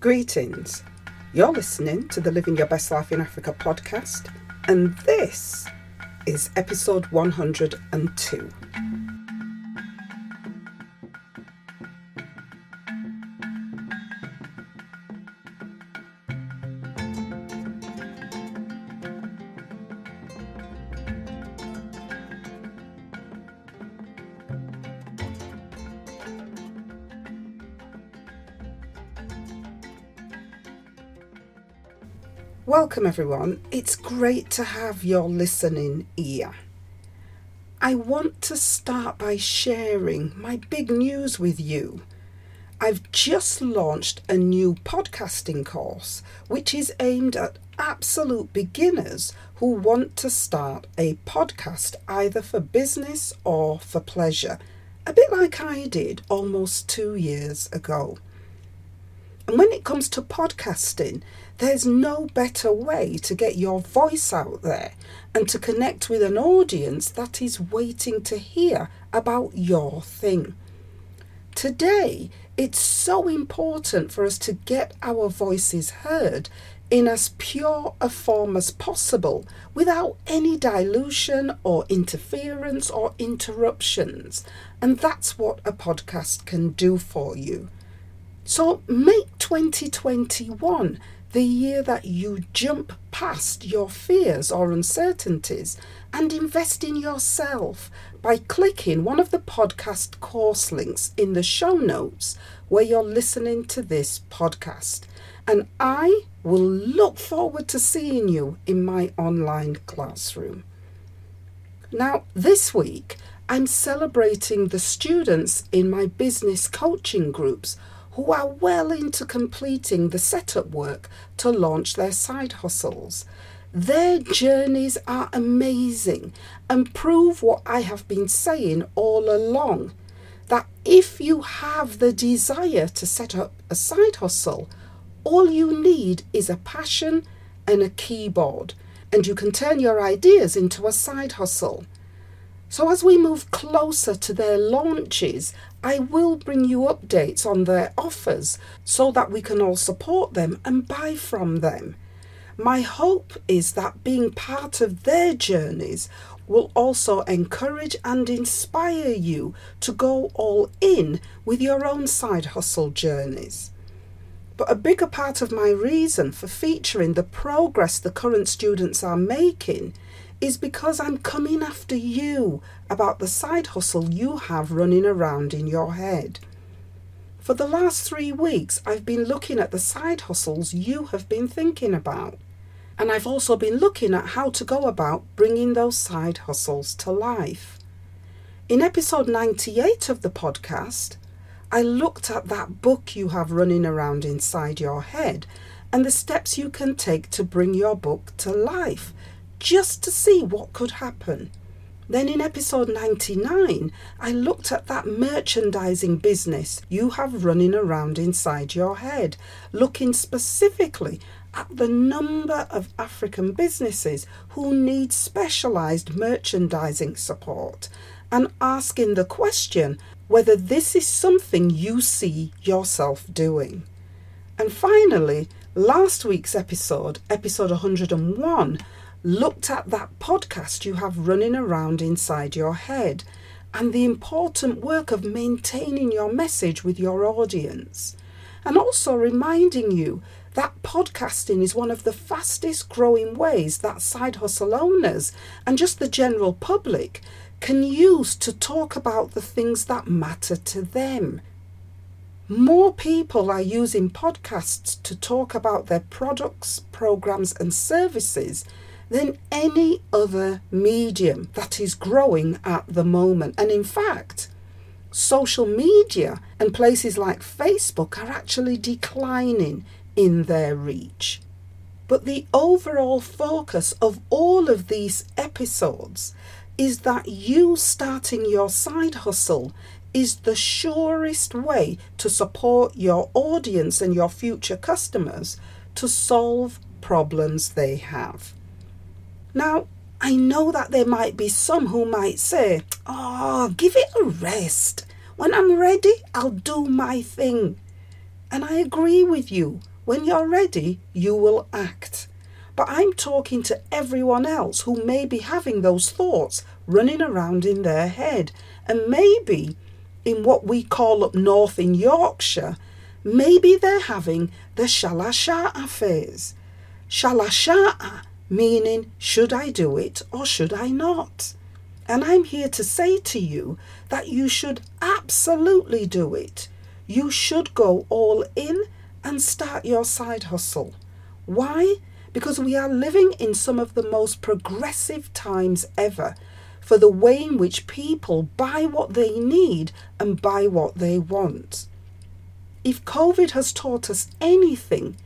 Greetings. You're listening to the Living Your Best Life in Africa podcast, and this is episode 102. Welcome, everyone. It's great to have your listening ear. I want to start by sharing my big news with you. I've just launched a new podcasting course which is aimed at absolute beginners who want to start a podcast either for business or for pleasure, a bit like I did almost two years ago. And when it comes to podcasting, there's no better way to get your voice out there and to connect with an audience that is waiting to hear about your thing. Today, it's so important for us to get our voices heard in as pure a form as possible without any dilution or interference or interruptions. And that's what a podcast can do for you. So make 2021 the year that you jump past your fears or uncertainties and invest in yourself by clicking one of the podcast course links in the show notes where you're listening to this podcast. And I will look forward to seeing you in my online classroom. Now, this week, I'm celebrating the students in my business coaching groups who are well into completing the setup work to launch their side hustles. Their journeys are amazing and prove what I have been saying all along that if you have the desire to set up a side hustle, all you need is a passion and a keyboard, and you can turn your ideas into a side hustle. So, as we move closer to their launches, I will bring you updates on their offers so that we can all support them and buy from them. My hope is that being part of their journeys will also encourage and inspire you to go all in with your own side hustle journeys. But a bigger part of my reason for featuring the progress the current students are making is because I'm coming after you about the side hustle you have running around in your head. For the last three weeks, I've been looking at the side hustles you have been thinking about. And I've also been looking at how to go about bringing those side hustles to life. In episode 98 of the podcast, I looked at that book you have running around inside your head and the steps you can take to bring your book to life just to see what could happen. Then in episode 99, I looked at that merchandising business you have running around inside your head, looking specifically at the number of African businesses who need specialized merchandising support and asking the question whether this is something you see yourself doing. And finally, last week's episode, episode 101, looked at that podcast you have running around inside your head and the important work of maintaining your message with your audience. And also reminding you that podcasting is one of the fastest growing ways that side hustle owners and just the general public can use to talk about the things that matter to them. More people are using podcasts to talk about their products, programs, and services than any other medium that is growing at the moment. And in fact, social media and places like Facebook are actually declining in their reach. But the overall focus of all of these episodes is that you starting your side hustle is the surest way to support your audience and your future customers to solve problems they have. Now, I know that there might be some who might say, Oh, give it a rest. When I'm ready, I'll do my thing. And I agree with you. When you're ready, you will act. But I'm talking to everyone else who may be having those thoughts running around in their head. And maybe in what we call up north in Yorkshire, maybe they're having the shalasha'a phase. Shalasha'a meaning, should I do it or should I not? And I'm here to say to you that you should absolutely do it. You should go all in and start your side hustle. Why? Because we are living in some of the most progressive times ever for the way in which people buy what they need and buy what they want. If COVID has taught us anything,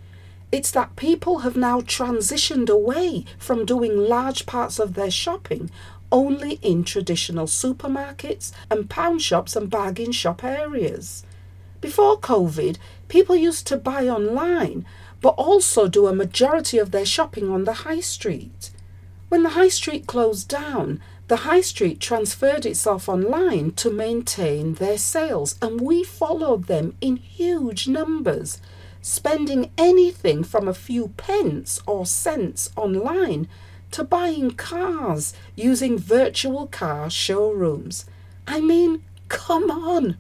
it's that people have now transitioned away from doing large parts of their shopping only in traditional supermarkets and pound shops and bargain shop areas. Before COVID, people used to buy online but also do a majority of their shopping on the high street. When the high street closed down, the high street transferred itself online to maintain their sales, and we followed them in huge numbers, spending anything from a few pence or cents online to buying cars using virtual car showrooms. I mean, come on!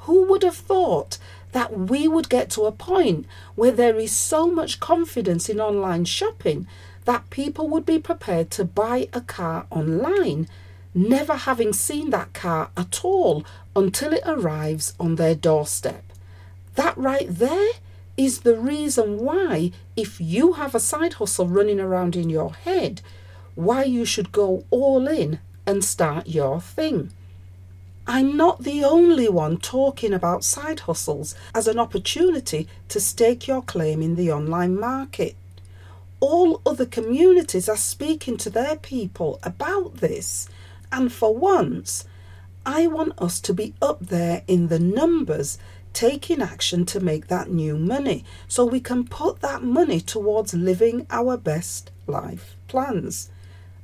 Who would have thought that we would get to a point where there is so much confidence in online shopping that people would be prepared to buy a car online, never having seen that car at all until it arrives on their doorstep. That right there is the reason why, if you have a side hustle running around in your head, why you should go all in and start your thing. I'm not the only one talking about side hustles as an opportunity to stake your claim in the online market all other communities are speaking to their people about this. And for once, I want us to be up there in the numbers taking action to make that new money so we can put that money towards living our best life plans.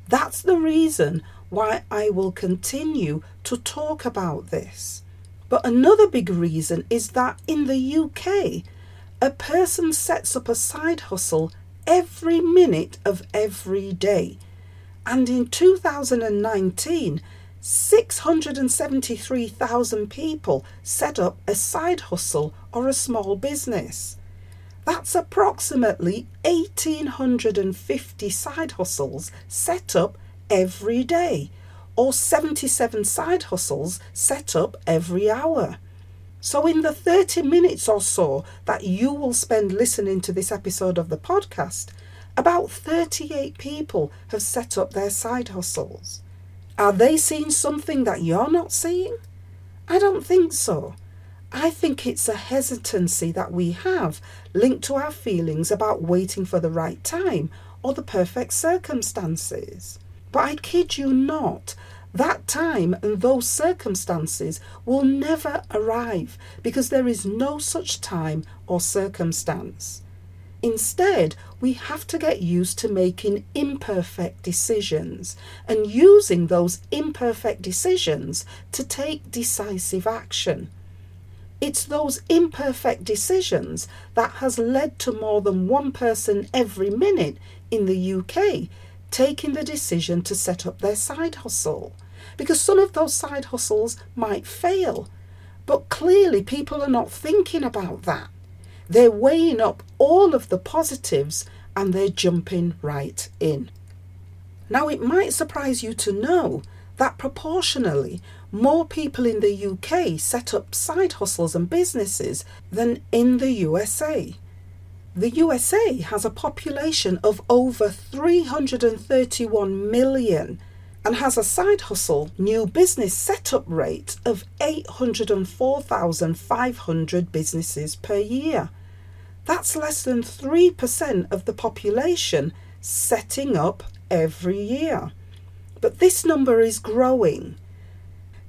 That's the reason why I will continue to talk about this. But another big reason is that in the UK, a person sets up a side hustle every minute of every day. And in 2019, 673,000 people set up a side hustle or a small business. That's approximately 1,850 side hustles set up every day, or 77 side hustles set up every hour. So, in the 30 minutes or so that you will spend listening to this episode of the podcast, about 38 people have set up their side hustles. Are they seeing something that you're not seeing? I don't think so. I think it's a hesitancy that we have linked to our feelings about waiting for the right time or the perfect circumstances. But I kid you not, that time and those circumstances will never arrive because there is no such time or circumstance. Instead, we have to get used to making imperfect decisions and using those imperfect decisions to take decisive action. It's those imperfect decisions that has led to more than one person every minute in the UK taking the decision to set up their side hustle because some of those side hustles might fail. But clearly, people are not thinking about that. They're weighing up all of the positives and they're jumping right in. Now, it might surprise you to know that proportionally more people in the UK set up side hustles and businesses than in the USA. The USA has a population of over 331 million and has a side hustle new business setup rate of 804,500 businesses per year. That's less than 3% of the population setting up every year. But this number is growing.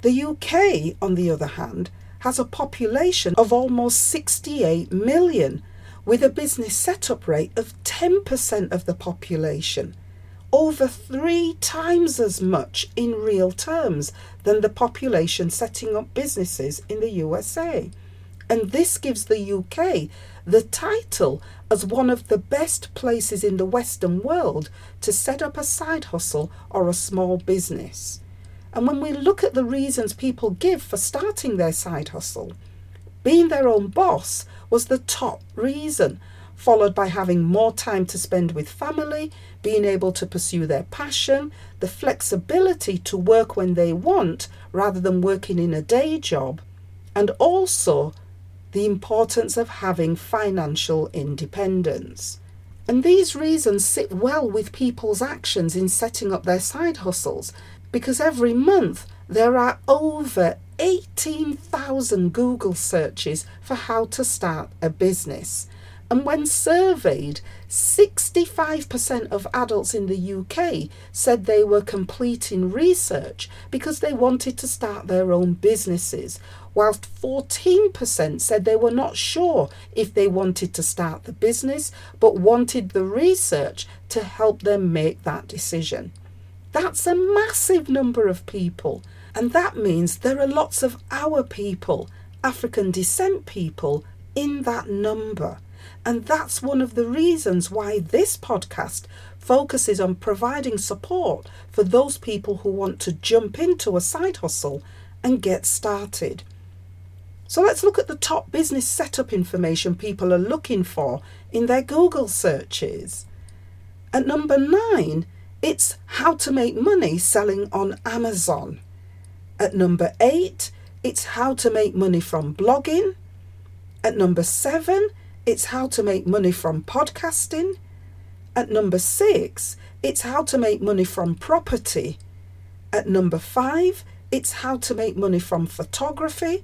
The UK, on the other hand, has a population of almost 68 million, with a business setup rate of 10% of the population over three times as much in real terms than the population setting up businesses in the USA. and this gives the UK the title as one of the best places in the Western world to set up a side hustle or a small business. And when we look at the reasons people give for starting their side hustle, being their own boss was the top reason, followed by having more time to spend with family, being able to pursue their passion, the flexibility to work when they want rather than working in a day job, and also the importance of having financial independence. And these reasons sit well with people's actions in setting up their side hustles because every month there are over 18,000 Google searches for how to start a business. And when surveyed, 65% of adults in the UK said they were completing research because they wanted to start their own businesses, whilst 14% said they were not sure if they wanted to start the business but wanted the research to help them make that decision. That's a massive number of people, and that means there are lots of our people, African descent people, in that number. And that's one of the reasons why this podcast focuses on providing support for those people who want to jump into a side hustle and get started. So let's look at the top business setup information people are looking for in their Google searches. At number nine, it's how to make money selling on Amazon. At number eight, it's how to make money from blogging. At number seven, it's how to make money from podcasting. At number six, it's how to make money from property. At number five, it's how to make money from photography.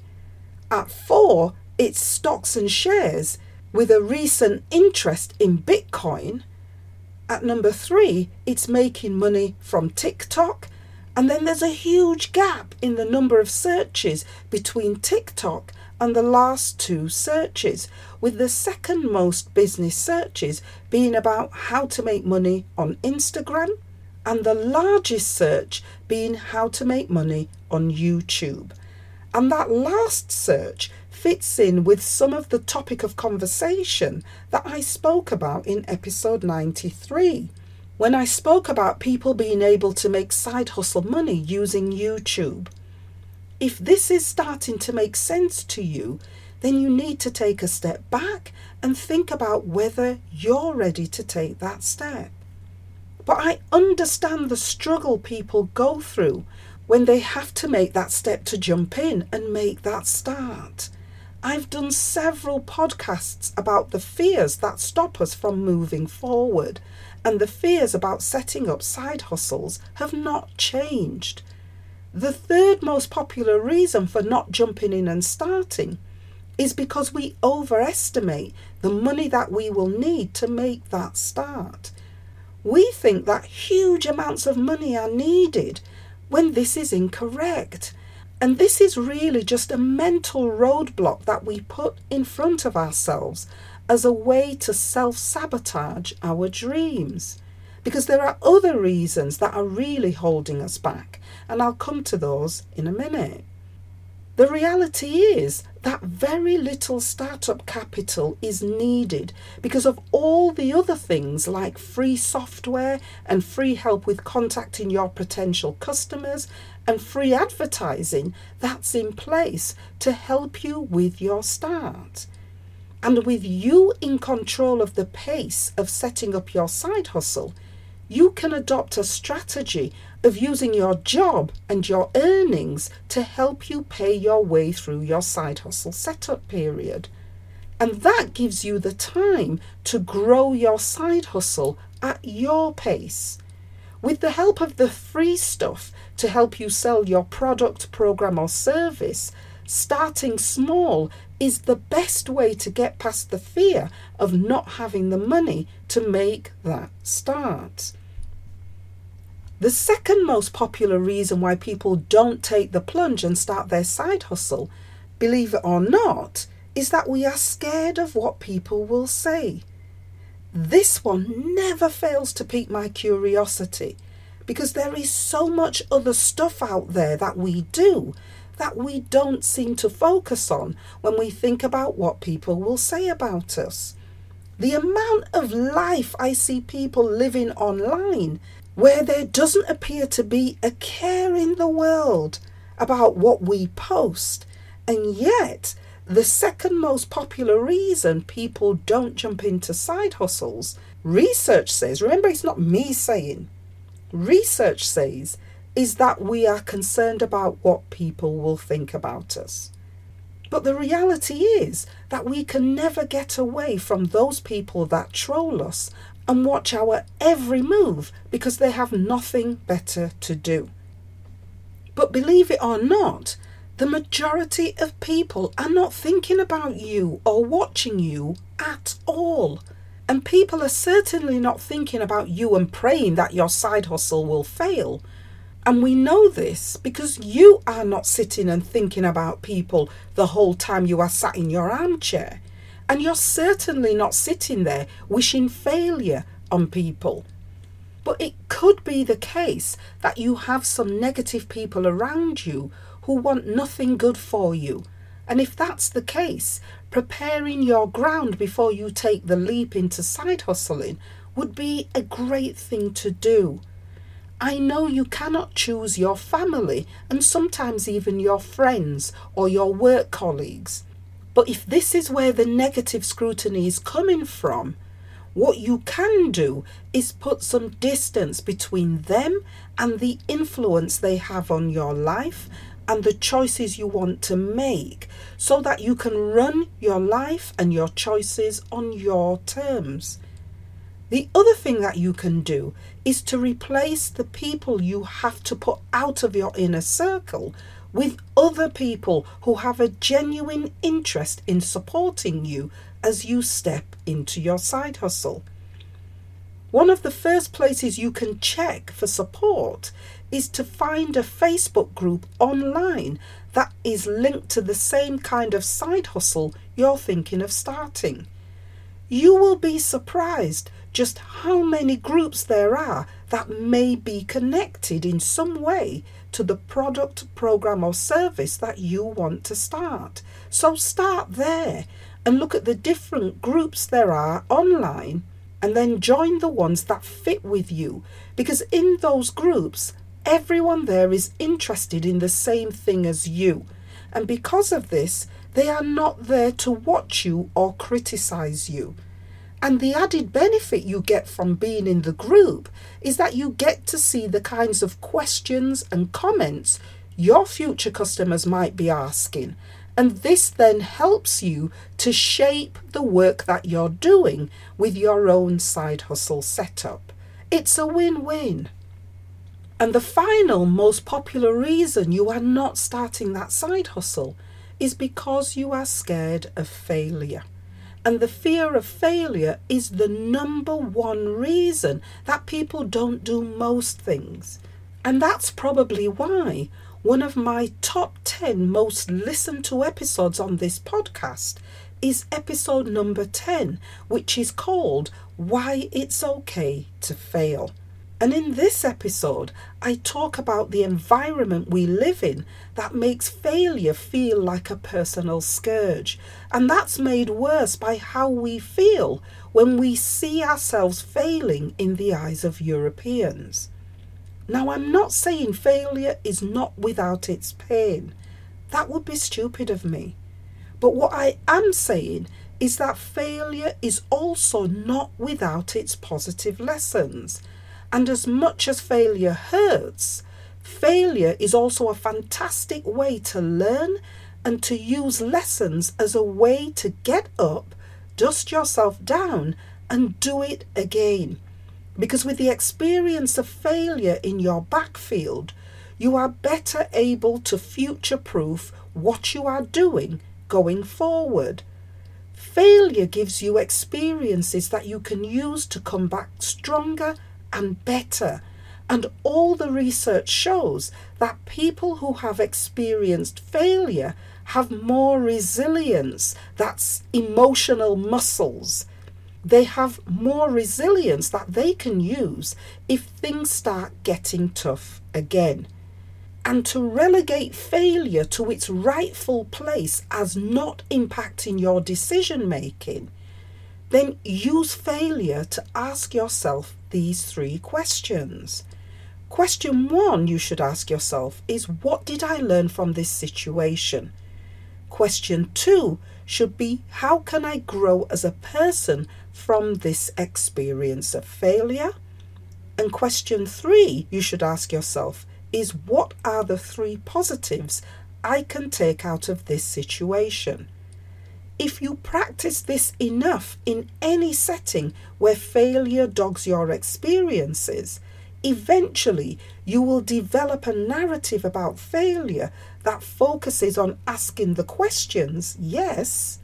At four, it's stocks and shares with a recent interest in Bitcoin. At number three, it's making money from TikTok. And then there's a huge gap in the number of searches between TikTok and the last two searches, with the second most business searches being about how to make money on Instagram, and the largest search being how to make money on YouTube. And that last search fits in with some of the topic of conversation that I spoke about in episode 93 when I spoke about people being able to make side hustle money using YouTube. If this is starting to make sense to you, then you need to take a step back and think about whether you're ready to take that step. But I understand the struggle people go through when they have to make that step to jump in and make that start. I've done several podcasts about the fears that stop us from moving forward, and the fears about setting up side hustles have not changed. The third most popular reason for not jumping in and starting is because we overestimate the money that we will need to make that start. We think that huge amounts of money are needed when this is incorrect. And this is really just a mental roadblock that we put in front of ourselves as a way to self sabotage our dreams because there are other reasons that are really holding us back, and I'll come to those in a minute. The reality is that very little startup capital is needed because of all the other things like free software and free help with contacting your potential customers and free advertising that's in place to help you with your start. And with you in control of the pace of setting up your side hustle, you can adopt a strategy of using your job and your earnings to help you pay your way through your side hustle setup period. And that gives you the time to grow your side hustle at your pace. With the help of the free stuff to help you sell your product, program, or service, starting small is the best way to get past the fear of not having the money to make that start. The second most popular reason why people don't take the plunge and start their side hustle, believe it or not, is that we are scared of what people will say. This one never fails to pique my curiosity because there is so much other stuff out there that we do that we don't seem to focus on when we think about what people will say about us. The amount of life I see people living online where there doesn't appear to be a care in the world about what we post, and yet the second most popular reason people don't jump into side hustles, research says, remember, it's not me saying, research says, is that we are concerned about what people will think about us. But the reality is that we can never get away from those people that troll us and watch our every move because they have nothing better to do. But believe it or not, the majority of people are not thinking about you or watching you at all. And people are certainly not thinking about you and praying that your side hustle will fail. And we know this because you are not sitting and thinking about people the whole time you are sat in your armchair. And you're certainly not sitting there wishing failure on people. But it could be the case that you have some negative people around you who want nothing good for you. And if that's the case, preparing your ground before you take the leap into side hustling would be a great thing to do. I know you cannot choose your family and sometimes even your friends or your work colleagues. But if this is where the negative scrutiny is coming from, what you can do is put some distance between them and the influence they have on your life and the choices you want to make so that you can run your life and your choices on your terms. The other thing that you can do is to replace the people you have to put out of your inner circle with other people who have a genuine interest in supporting you as you step into your side hustle. One of the first places you can check for support is to find a Facebook group online that is linked to the same kind of side hustle you're thinking of starting. You will be surprised just how many groups there are that may be connected in some way to the product, program, or service that you want to start. So start there and look at the different groups there are online and then join the ones that fit with you because in those groups, everyone there is interested in the same thing as you. And because of this, they are not there to watch you or criticize you. And the added benefit you get from being in the group is that you get to see the kinds of questions and comments your future customers might be asking. And this then helps you to shape the work that you're doing with your own side hustle setup. It's a win win. And the final, most popular reason you are not starting that side hustle is because you are scared of failure. And the fear of failure is the number one reason that people don't do most things. And that's probably why one of my top 10 most listened to episodes on this podcast is episode number 10, which is called Why It's Okay to Fail. And in this episode, I talk about the environment we live in that makes failure feel like a personal scourge. And that's made worse by how we feel when we see ourselves failing in the eyes of Europeans. Now, I'm not saying failure is not without its pain. That would be stupid of me. But what I am saying is that failure is also not without its positive lessons. And as much as failure hurts, failure is also a fantastic way to learn and to use lessons as a way to get up, dust yourself down, and do it again. Because with the experience of failure in your backfield, you are better able to future proof what you are doing going forward. Failure gives you experiences that you can use to come back stronger and better. And all the research shows that people who have experienced failure have more resilience. That's emotional muscles. They have more resilience that they can use if things start getting tough again. and to relegate failure to its rightful place as not impacting your decision making, then use failure to ask yourself these three questions. Question one you should ask yourself is What did I learn from this situation? Question two should be How can I grow as a person from this experience of failure? And question three you should ask yourself is what are the three positives I can take out of this situation? If you practice this enough in any setting where failure dogs your experiences, eventually you will develop a narrative about failure that focuses on asking the questions, yes,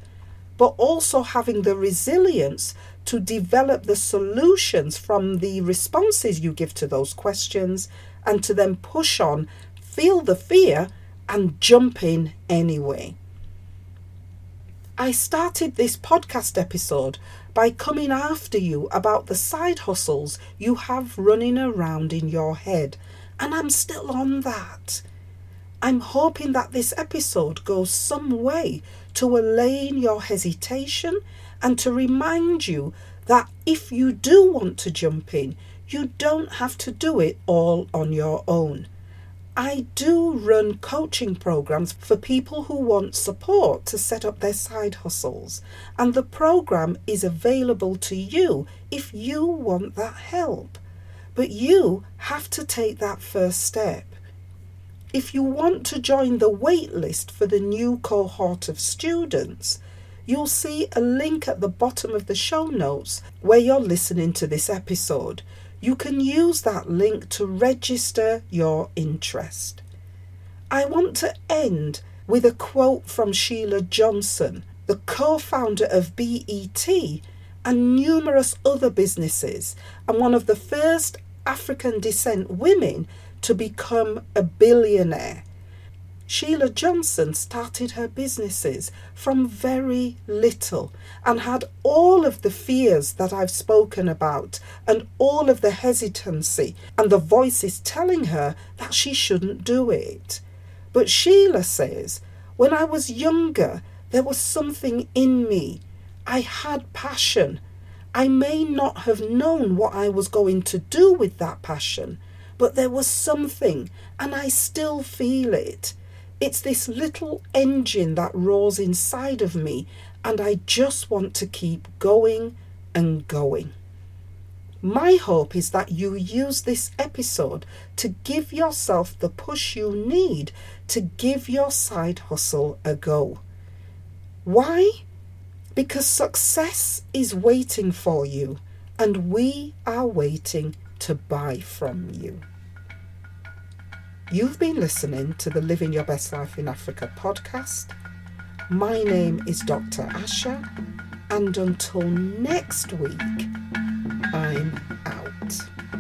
but also having the resilience to develop the solutions from the responses you give to those questions and to then push on, feel the fear, and jump in anyway. I started this podcast episode by coming after you about the side hustles you have running around in your head, and I'm still on that. I'm hoping that this episode goes some way to allaying your hesitation and to remind you that if you do want to jump in, you don't have to do it all on your own. I do run coaching programs for people who want support to set up their side hustles, and the program is available to you if you want that help. But you have to take that first step. If you want to join the waitlist for the new cohort of students, you'll see a link at the bottom of the show notes where you're listening to this episode you can use that link to register your interest. I want to end with a quote from Sheila Johnson, the co founder of BET and numerous other businesses, and one of the first African descent women to become a billionaire. Sheila Johnson started her businesses from very little and had all of the fears that I've spoken about and all of the hesitancy and the voices telling her that she shouldn't do it. But Sheila says, when I was younger, there was something in me. I had passion. I may not have known what I was going to do with that passion, but there was something, and I still feel it. It's this little engine that roars inside of me, and I just want to keep going and going. My hope is that you use this episode to give yourself the push you need to give your side hustle a go. Why? Because success is waiting for you, and we are waiting to buy from you. You've been listening to the Living Your Best Life in Africa podcast. My name is Dr. Asha, and until next week, I'm out.